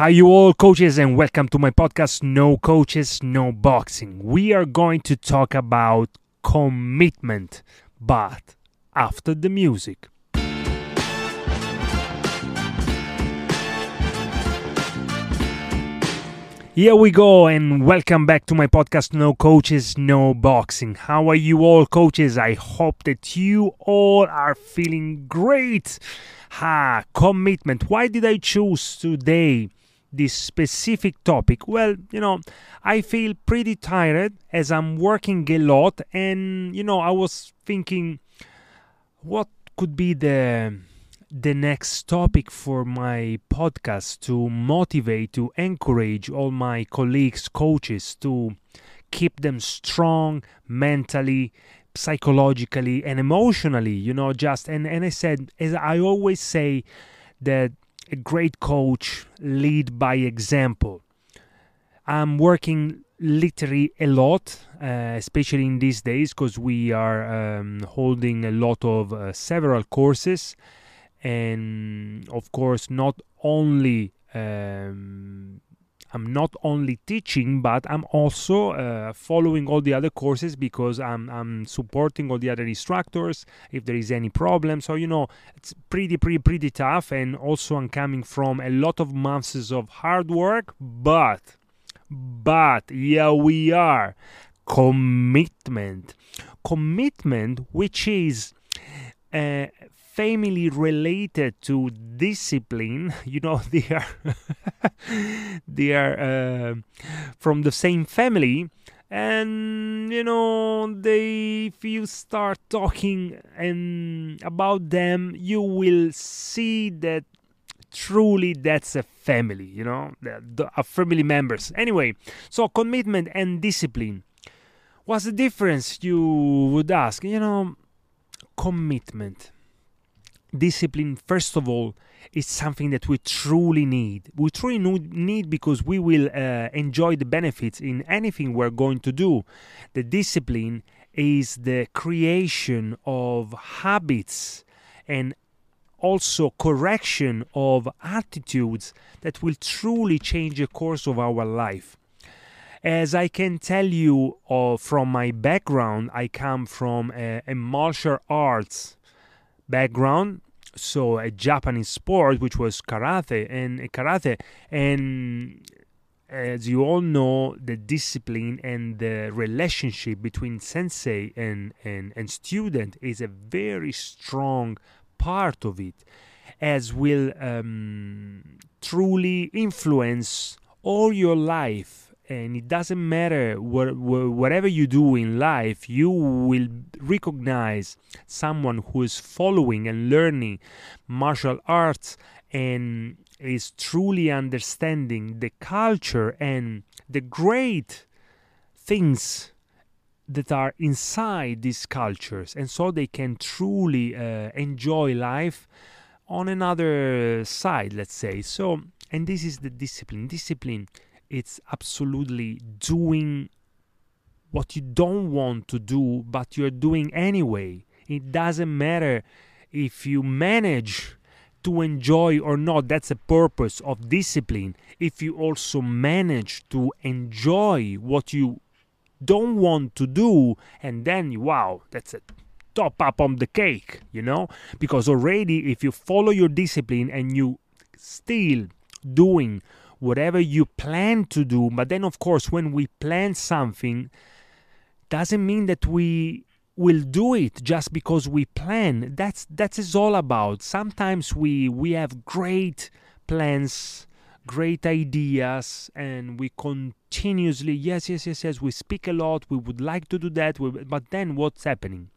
Hi, you all coaches, and welcome to my podcast, No Coaches, No Boxing. We are going to talk about commitment, but after the music. Here we go, and welcome back to my podcast, No Coaches, No Boxing. How are you all, coaches? I hope that you all are feeling great. Ha, commitment. Why did I choose today this specific topic? Well, you know, I feel pretty tired as I'm working a lot, and you know, I was thinking, what could be the the next topic for my podcast to motivate, to encourage all my colleagues, coaches to keep them strong mentally, psychologically, and emotionally. You know, just and, and I said, as I always say, that a great coach lead by example. I'm working literally a lot, uh, especially in these days, because we are um, holding a lot of uh, several courses and of course not only um, I'm not only teaching, but I'm also uh, following all the other courses because I'm, I'm supporting all the other instructors if there is any problem. So, you know, it's pretty, pretty, pretty tough. And also, I'm coming from a lot of months of hard work, but, but, yeah, we are. Commitment. Commitment, which is. Uh, family related to discipline you know they are they are uh, from the same family. And you know they if you start talking and about them you will see that truly that's a family you know the, the family members. Anyway so commitment and discipline. What's the difference you would ask? You know commitment discipline, first of all, is something that we truly need. We truly need because we will uh, enjoy the benefits in anything we're going to do. The discipline is the creation of habits and also correction of attitudes that will truly change the course of our life. As I can tell you uh, from my background, I come from a, a martial arts background so a Japanese sport which was karate and karate. And as you all know the discipline and the relationship between sensei and, and, and student is a very strong part of it as will um, truly influence all your life and it doesn't matter what, whatever you do in life you will recognize someone who is following and learning martial arts and is truly understanding the culture and the great things that are inside these cultures. And so they can truly uh, enjoy life on another side let's say. So and this is the discipline. Discipline it's absolutely doing what you don't want to do, but you're doing anyway. It doesn't matter if you manage to enjoy or not. That's the purpose of discipline. If you also manage to enjoy what you don't want to do, and then wow, that's a top up on the cake, you know? Because already, if you follow your discipline and you still doing whatever you plan to do. But then, of course, when we plan something, doesn't mean that we will do it just because we plan. That's that is all about. Sometimes we we have great plans, great ideas, and we continuously yes yes yes yes we speak a lot. We would like to do that, but then what's happening?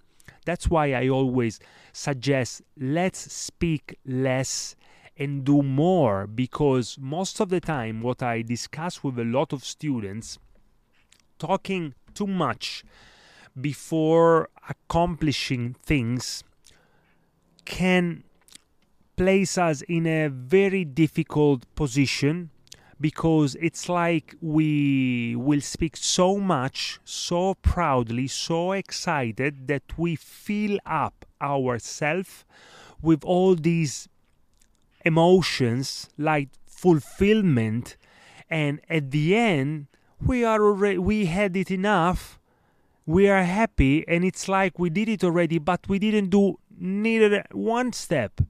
That's why I always suggest let's speak less and do more because most of the time what I discuss with a lot of students talking too much before accomplishing things can place us in a very difficult position because it's like we will speak so much, so proudly, so excited that we fill up ourselves with all these emotions like fulfillment and at the end we are already we had it enough. We are happy and it's like we did it already but we didn't do neither one step.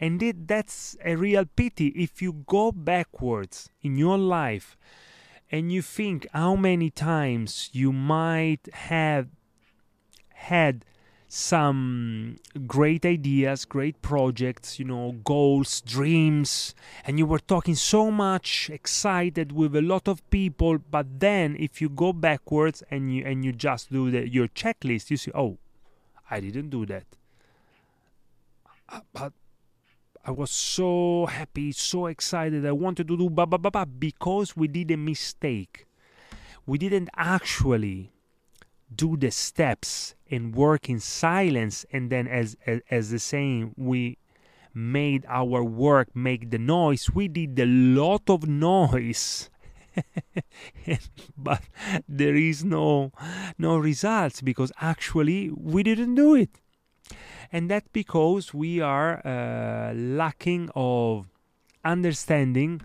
And it, that's a real pity. If you go backwards in your life and you think how many times you might have had some great ideas, great projects, you know, goals, dreams, and you were talking so much excited with a lot of people, but then if you go backwards and you and you just do the, your checklist, you see, oh, I didn't do that. Uh, but I was so happy, so excited. I wanted to do ba ba ba ba because we did a mistake. We didn't actually do the steps and work in silence and then as as, as the saying we made our work make the noise. We did a lot of noise. But there is no no results because actually we didn't do it. And that's because we are uh, lacking of understanding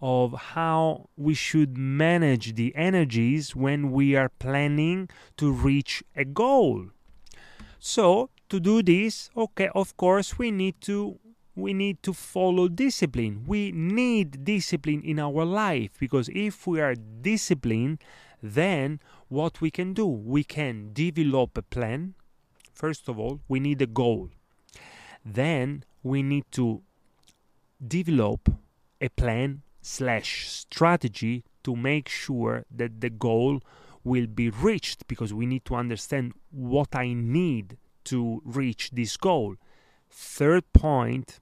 of how we should manage the energies when we are planning to reach a goal. So, to do this, okay, of course, we need to we need to follow discipline. We need discipline in our life because if we are disciplined, then what we can do? We can develop a plan. First of all, we need a goal. Then we need to develop a plan slash strategy to make sure that the goal will be reached because we need to understand what I need to reach this goal. Third point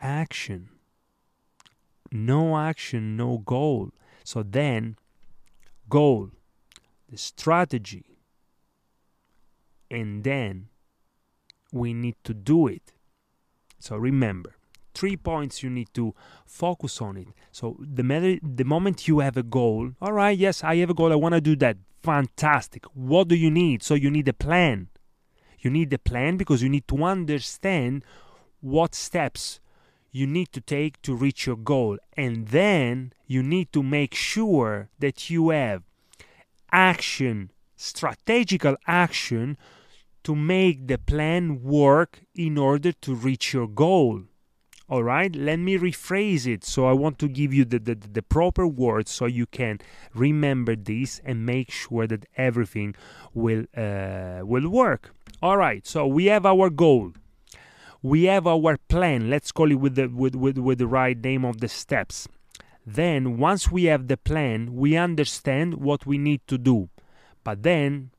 action. No action, no goal. So then, goal, the strategy, and then we need to do it. So remember, three points you need to focus on it. So the the moment you have a goal, all right, yes, I have a goal, I want to do that. Fantastic. What do you need? So you need a plan. You need a plan because you need to understand what steps you need to take to reach your goal. And then you need to make sure that you have action, strategical action to make the plan work in order to reach your goal all right let me rephrase it. So i want to give you the, the, the proper words so you can remember this and make sure that everything will uh, will work. All right so we have our goal. We have our plan. Let's call it with the with, with, with the right name of the steps. Then once we have the plan we understand what we need to do. But then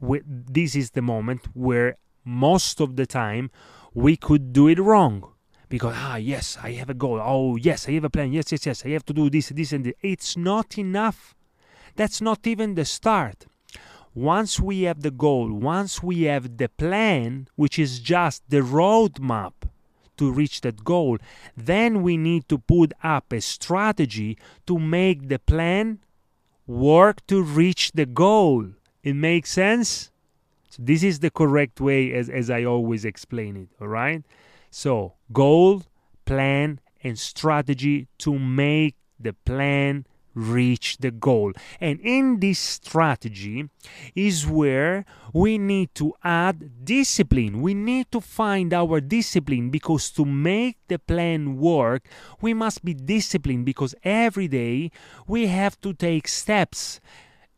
we, this is the moment where most of the time we could do it wrong because ah yes i have a goal. Oh yes i have a plan. Yes yes yes i have to do this this and this. it's not enough. That's not even the start. Once we have the goal once we have the plan which is just the roadmap to reach that goal then we need to put up a strategy to make the plan work to reach the goal. It makes sense? So this is the correct way as, as i always explain it all right so, goal, plan, and strategy to make the plan reach the goal. And in this strategy is where we need to add discipline. We need to find our discipline because to make the plan work, we must be disciplined because every day we have to take steps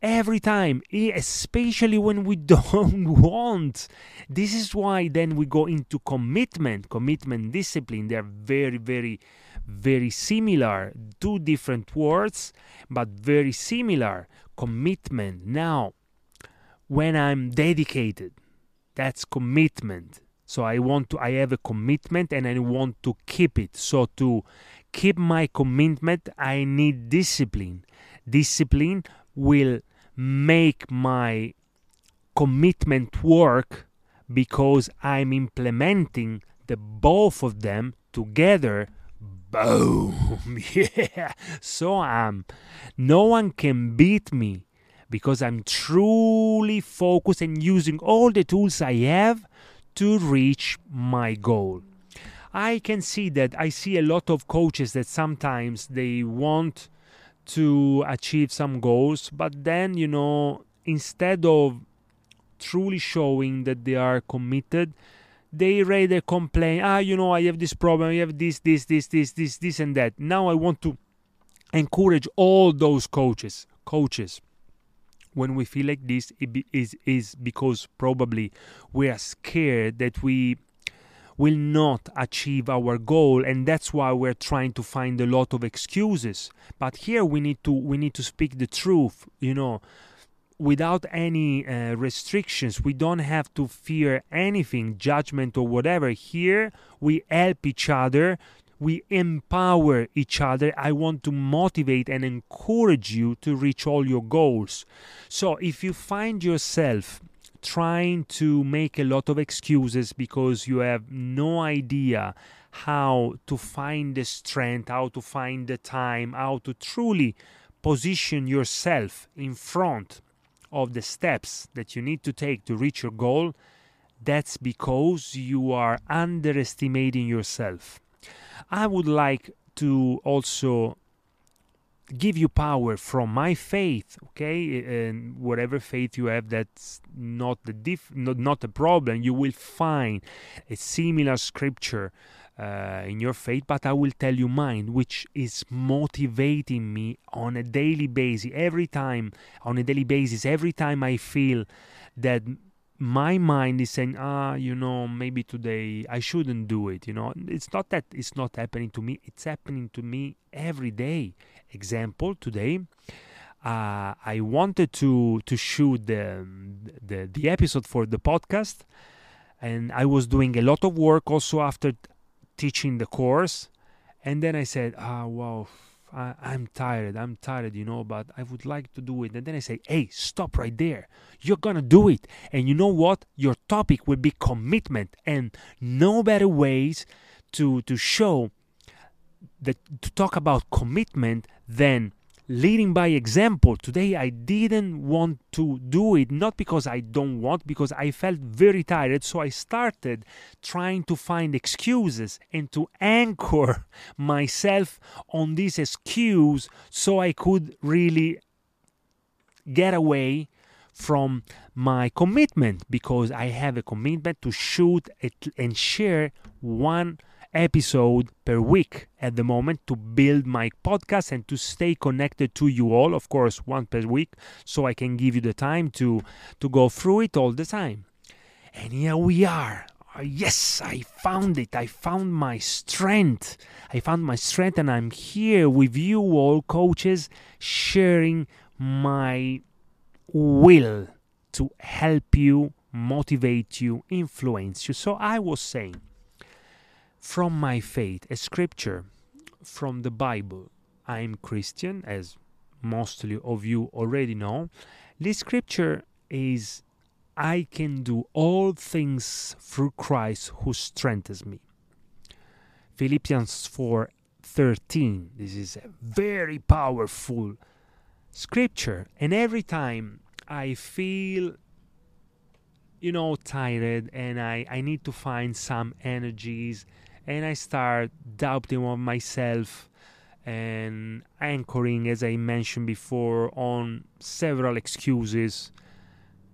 every time, especially when we don't want. This is why then we go into commitment, commitment, discipline. They're very, very, very similar. Two different words, but very similar. Commitment. Now, when I'm dedicated, that's commitment. So I want to, I have a commitment and I want to keep it. So to keep my commitment, I need discipline. Discipline will make my commitment work because I'm implementing the both of them together. Boom! yeah. so i'm no one can beat me because I'm truly focused and using all the tools I have to reach my goal. I can see that I see a lot of coaches that sometimes they want to achieve some goals, but then, you know, instead of truly showing that they are committed, they rather complain, ah, you know, I have this problem, I have this, this, this, this, this, this, and that. Now I want to encourage all those coaches, coaches. When we feel like this, it be, is is because probably we are scared that we will not achieve our goal and that's why we're trying to find a lot of excuses. But here we need to we need to speak the truth you know. Without any uh, restrictions we don't have to fear anything judgment or whatever. Here we help each other we empower each other. I want to motivate and encourage you to reach all your goals. So if you find yourself trying to make a lot of excuses because you have no idea how to find the strength, how to find the time, how to truly position yourself in front of the steps that you need to take to reach your goal, that's because you are underestimating yourself. I would like to also give you power from my faith okay? And whatever faith you have that's not the diff not, not a problem you will find a similar scripture uh, in your faith but i will tell you mine which is motivating me on a daily basis. Every time on a daily basis every time i feel that my mind is saying ah you know maybe today i shouldn't do it you know? It's not that it's not happening to me it's happening to me every day example today uh, i wanted to to shoot the, the the episode for the podcast and i was doing a lot of work also after teaching the course and then i said ah wow I, I'm tired, I'm tired, you know, but I would like to do it. And then I say, hey, stop right there. You're gonna do it. And you know what? Your topic will be commitment. And no better ways to to show that to talk about commitment than leading by example. Today I didn't want to do it, not because I don't want, because I felt very tired. So I started trying to find excuses and to anchor myself on this excuse so I could really get away from my commitment because I have a commitment to shoot and share one episode per week at the moment to build my podcast and to stay connected to you all of course one per week so i can give you the time to to go through it all the time. And here we are. Uh, yes i found it. I found my strength. I found my strength and i'm here with you all coaches sharing my will to help you motivate you influence you. So i was saying from my faith, a scripture from the Bible. I'm Christian, as mostly of you already know. This scripture is I can do all things through Christ who strengthens me. Philippians 4:13. This is a very powerful scripture and every time I feel you know tired and I, I need to find some energies and I start doubting on myself and anchoring, as I mentioned before, on several excuses.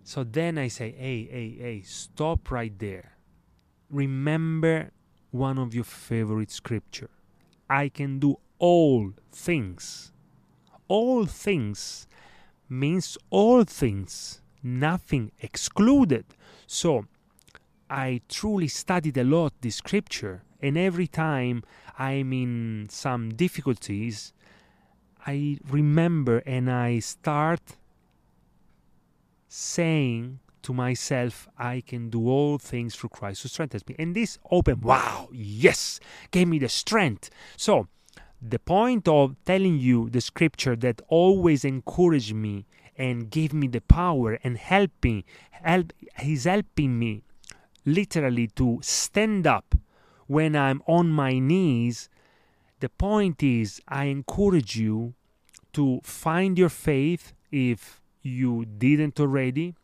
So then I say, hey, hey, hey, stop right there. Remember one of your favorite scripture. I can do all things. All things means all things, nothing excluded. So I truly studied a lot this scripture and every time I'm in some difficulties, I remember and I start saying to myself, I can do all things through Christ who strengthens me. And this open, wow, yes, gave me the strength. So, the point of telling you the scripture that always encouraged me and gave me the power and helping, help, he's helping me literally to stand up when I'm on my knees, the point is, I encourage you to find your faith if you didn't already.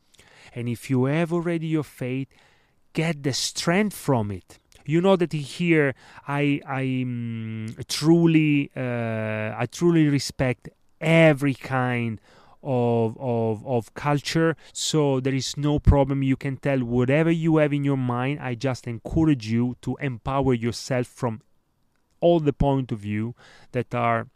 And if you have already your faith, get the strength from it. You know that here I I um, truly uh, I truly respect every kind of, of of culture. So there is no problem. You can tell whatever you have in your mind. I just encourage you to empower yourself from all the point of view that are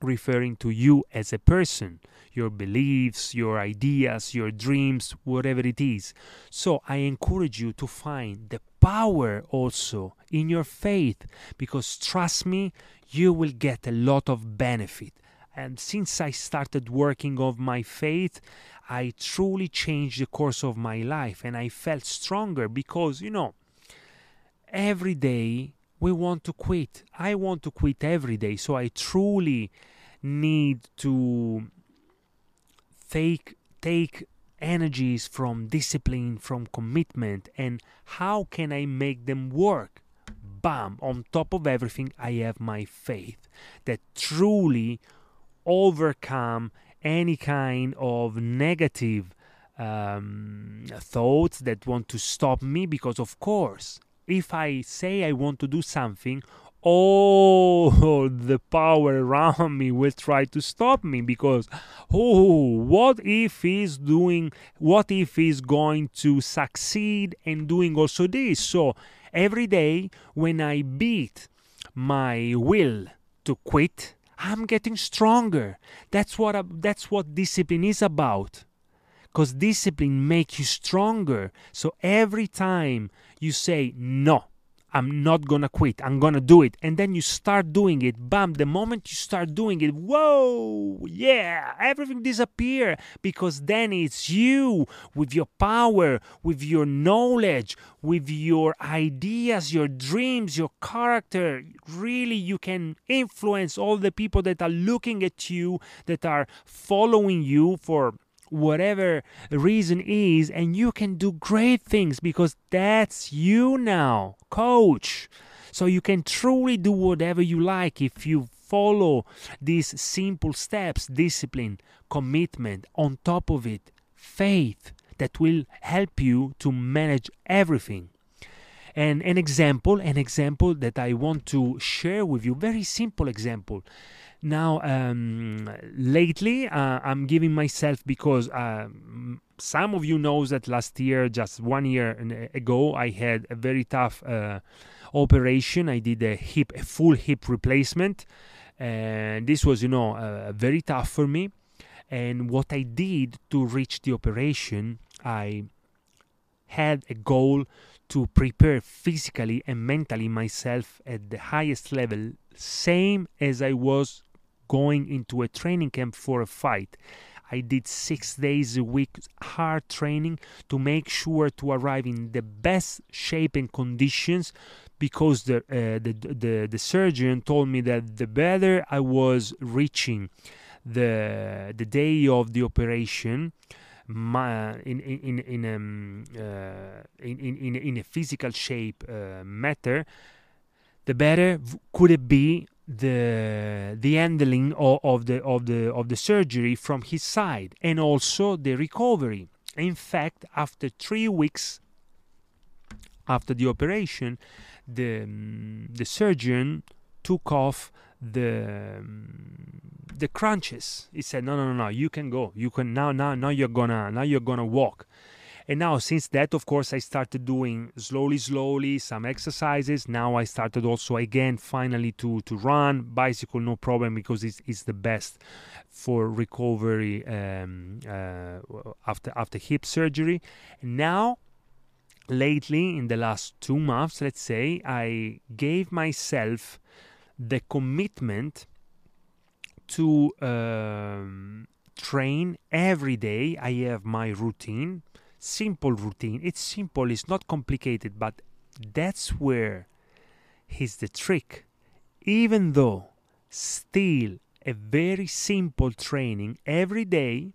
referring to you as a person your beliefs your ideas your dreams whatever it is. So i encourage you to find the power also in your faith because trust me you will get a lot of benefit and since I started working on my faith, I truly changed the course of my life and I felt stronger because, you know, every day we want to quit. I want to quit every day. So I truly need to take take energies from discipline, from commitment, and how can I make them work? Bam! On top of everything, I have my faith that truly overcome any kind of negative um, thoughts that want to stop me because of course if i say i want to do something all the power around me will try to stop me because oh what if he's doing what if he's going to succeed in doing also this? So every day when i beat my will to quit I'm getting stronger. That's what that's what discipline is about. Cuz discipline makes you stronger. So every time you say no, I'm not gonna quit. I'm gonna do it. And then you start doing it. Bam, the moment you start doing it, whoa, yeah, everything disappear because then it's you with your power, with your knowledge, with your ideas, your dreams, your character. Really, you can influence all the people that are looking at you, that are following you for whatever the reason is and you can do great things because that's you now coach. So you can truly do whatever you like if you follow these simple steps discipline commitment on top of it faith that will help you to manage everything. And an example an example that i want to share with you very simple example now, um, lately, uh, I'm giving myself because uh, some of you knows that last year, just one year ago, I had a very tough uh, operation. I did a hip, a full hip replacement, and this was, you know, uh, very tough for me. And what I did to reach the operation, I had a goal to prepare physically and mentally myself at the highest level, same as I was going into a training camp for a fight. I did six days a week hard training to make sure to arrive in the best shape and conditions because the, uh, the, the, the surgeon told me that the better I was reaching the, the day of the operation, my, in in in um, uh, in, in in a physical shape uh, matter, the better could it be the the handling of, of, the of the of the surgery from his side and also the recovery. In fact after three weeks after the operation the um, the surgeon took off the um, the crunches he said no no no no you can go. You can now now now you're gonna now you're gonna walk and now, since that, of course, I started doing slowly, slowly some exercises. Now I started also again, finally, to to run bicycle, no problem, because it's, it's the best for recovery um, uh, after after hip surgery. Now, lately, in the last two months, let's say, I gave myself the commitment to um, train every day. I have my routine simple routine. It's simple, it's not complicated, but that's where is the trick. Even though still a very simple training every day,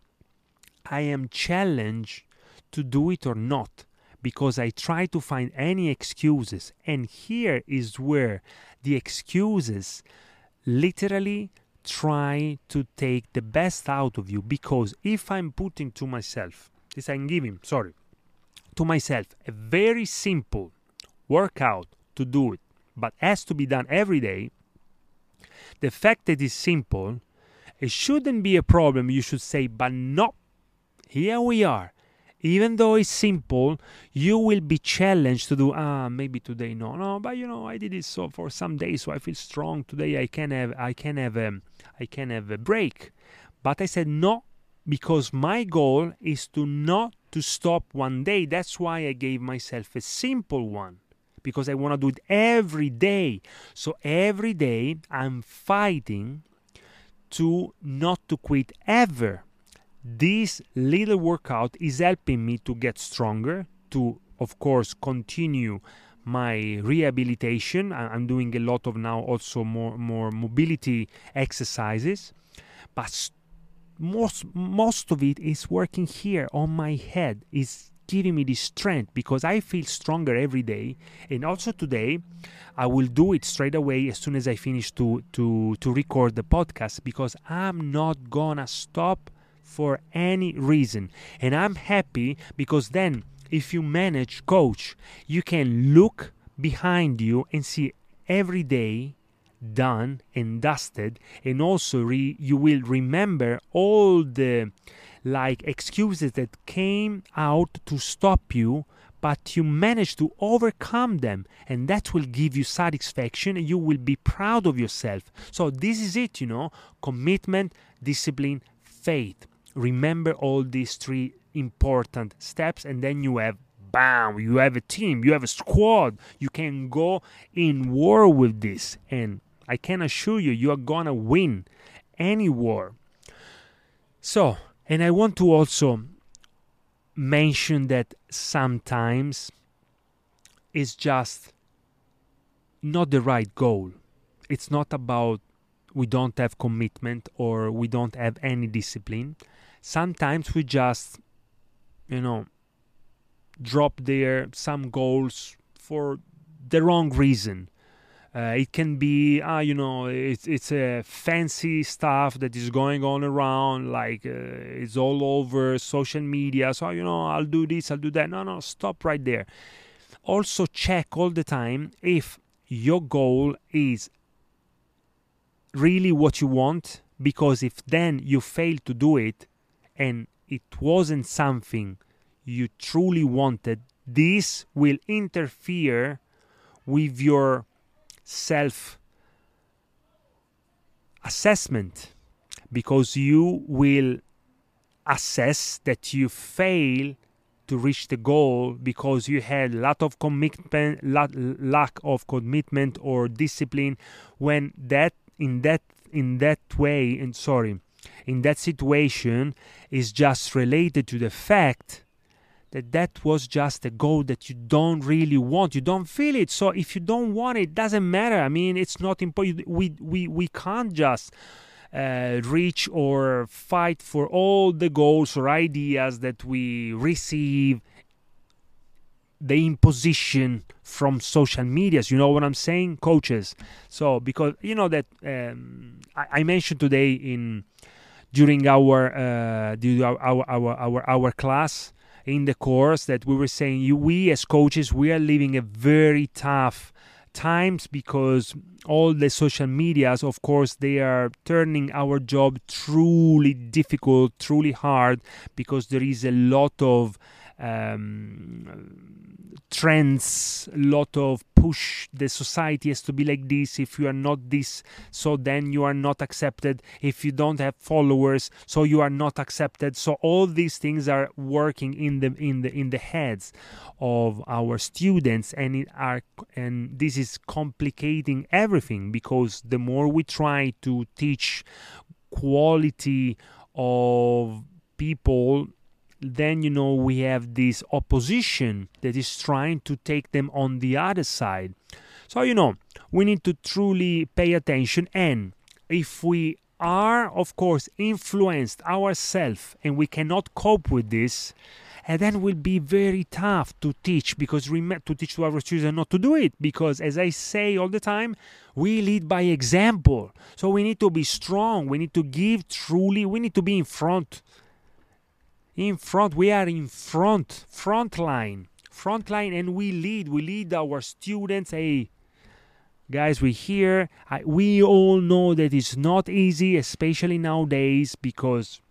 I am challenged to do it or not because I try to find any excuses. And here is where the excuses literally try to take the best out of you because if I'm putting to myself this I'm giving, sorry, to myself a very simple workout to do it, but has to be done every day, the fact that it's simple, it shouldn't be a problem. You should say, but no, here we are. Even though it's simple, you will be challenged to do. Ah, maybe today no, no, but you know I did it so for some days, so I feel strong today. I can have, I can have, a, I can have a break. But I said no, because my goal is to not to stop one day. That's why I gave myself a simple one because I want to do it every day. So every day I'm fighting to not to quit ever. This little workout is helping me to get stronger, to of course continue my rehabilitation. I'm doing a lot of now also more more mobility exercises, but most most of it is working here on my head. Is giving me the strength because I feel stronger every day. And also today, I will do it straight away as soon as I finish to to to record the podcast because I'm not gonna stop for any reason. And I'm happy because then if you manage coach, you can look behind you and see every day done and dusted and also re- you will remember all the like excuses that came out to stop you but you managed to overcome them and that will give you satisfaction and you will be proud of yourself. So this is it you know commitment discipline faith. Remember all these three important steps and then you have bam you have a team you have a squad. You can go in war with this and i can assure you you are gonna win any war. So and i want to also mention that sometimes it's just not the right goal. It's not about we don't have commitment or we don't have any discipline. Sometimes we just you know drop there some goals for the wrong reason uh, it can be ah you know it's it's a fancy stuff that is going on around like uh, it's all over social media. So you know i'll do this i'll do that. No no stop right there. Also check all the time if your goal is really what you want because if then you fail to do it and it wasn't something you truly wanted, this will interfere with your self assessment because you will assess that you fail to reach the goal because you had a lot of commitment lot, lack of commitment or discipline when that in that in that way and sorry in that situation is just related to the fact that that was just a goal that you don't really want. You don't feel it. So if you don't want it, doesn't matter. I mean it's not important we we we can't just uh, reach or fight for all the goals or ideas that we receive the imposition from social medias. You know what i'm saying? Coaches. So because you know that um, I, I mentioned today in during our uh, during our, our our our class in the course that we were saying you, we as coaches we are living a very tough times because all the social medias of course they are turning our job truly difficult truly hard because there is a lot of um, trends, a lot of push. The society has to be like this. If you are not this, so then you are not accepted. If you don't have followers, so you are not accepted. So all these things are working in the in the in the heads of our students, and it are and this is complicating everything because the more we try to teach quality of people then you know we have this opposition that is trying to take them on the other side. So you know we need to truly pay attention. And if we are of course influenced ourselves and we cannot cope with this and then will be very tough to teach because rem- to teach to our students not to do it because as i say all the time we lead by example. So we need to be strong. We need to give truly. We need to be in front in front we are in front front line front line and we lead. We lead our students. Hey, guys, we here. I, we all know that it's not easy, especially nowadays, because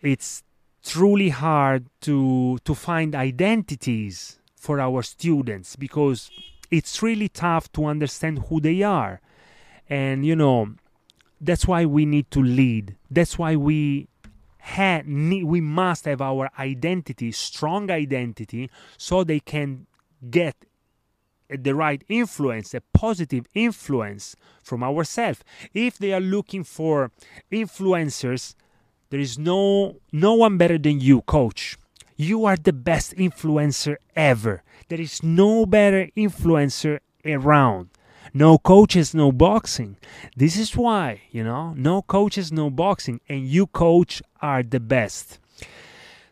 it's truly hard to to find identities for our students because it's really tough to understand who they are and you know that's why we need to lead that's why we ha- we must have our identity strong identity so they can get the right influence a positive influence from ourselves. If they are looking for influencers there is no no one better than you coach. You are the best influencer ever. There is no better influencer around no coaches, no boxing. This is why, you know, no coaches, no boxing, and you, coach, are the best.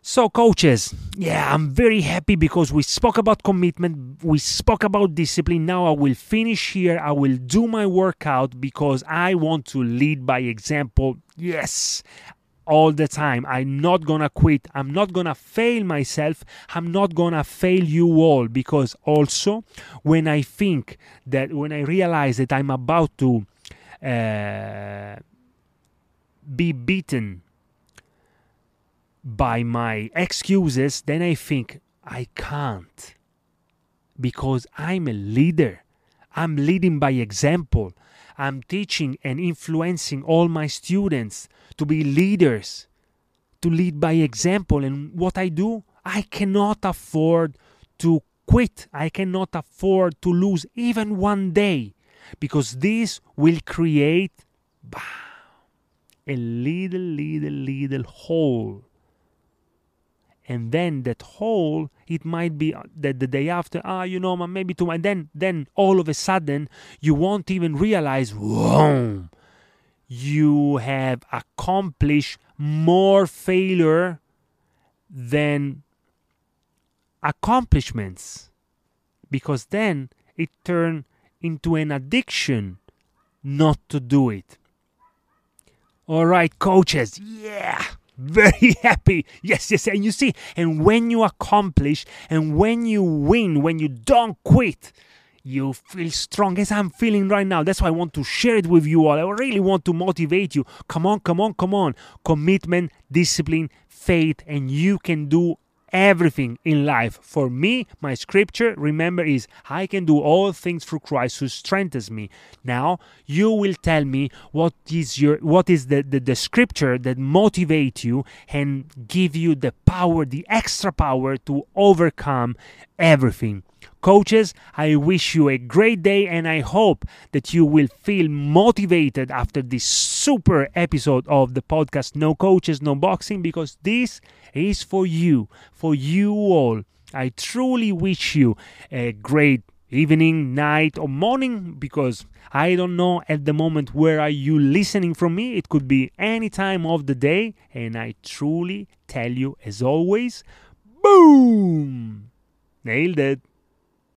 So, coaches, yeah, I'm very happy because we spoke about commitment, we spoke about discipline. Now I will finish here. I will do my workout because I want to lead by example. Yes, all the time. I'm not gonna quit. I'm not gonna fail myself. I'm not gonna fail you all because also when I think that when I realize that I'm about to uh, be beaten by my excuses, then I think I can't because I'm a leader. I'm leading by example. I'm teaching and influencing all my students to be leaders, to lead by example. And what I do, I cannot afford to quit. I cannot afford to lose even one day because this will create bah, a little, little, little hole and then that hole it might be uh, that the day after ah you know maybe tomorrow and then then all of a sudden you won't even realize whoa you have accomplished more failure than accomplishments because then it turned into an addiction not to do it all right coaches yeah very happy. Yes, yes. And you see, and when you accomplish and when you win, when you don't quit, you feel strong as I'm feeling right now. That's why I want to share it with you all. I really want to motivate you. Come on, come on, come on. Commitment, discipline, faith, and you can do everything in life. For me, my scripture, remember, is I can do all things through Christ who strengthens me. Now, you will tell me what is your what is the, the, the scripture that motivate you and give you the power, the extra power to overcome everything. Coaches, I wish you a great day and I hope that you will feel motivated after this super episode of the podcast No Coaches, No Boxing because this is for you, for you all. I truly wish you a great evening, night, or morning because I don't know at the moment where are you listening from me. It could be any time of the day, and I truly tell you, as always, boom! Nailed it.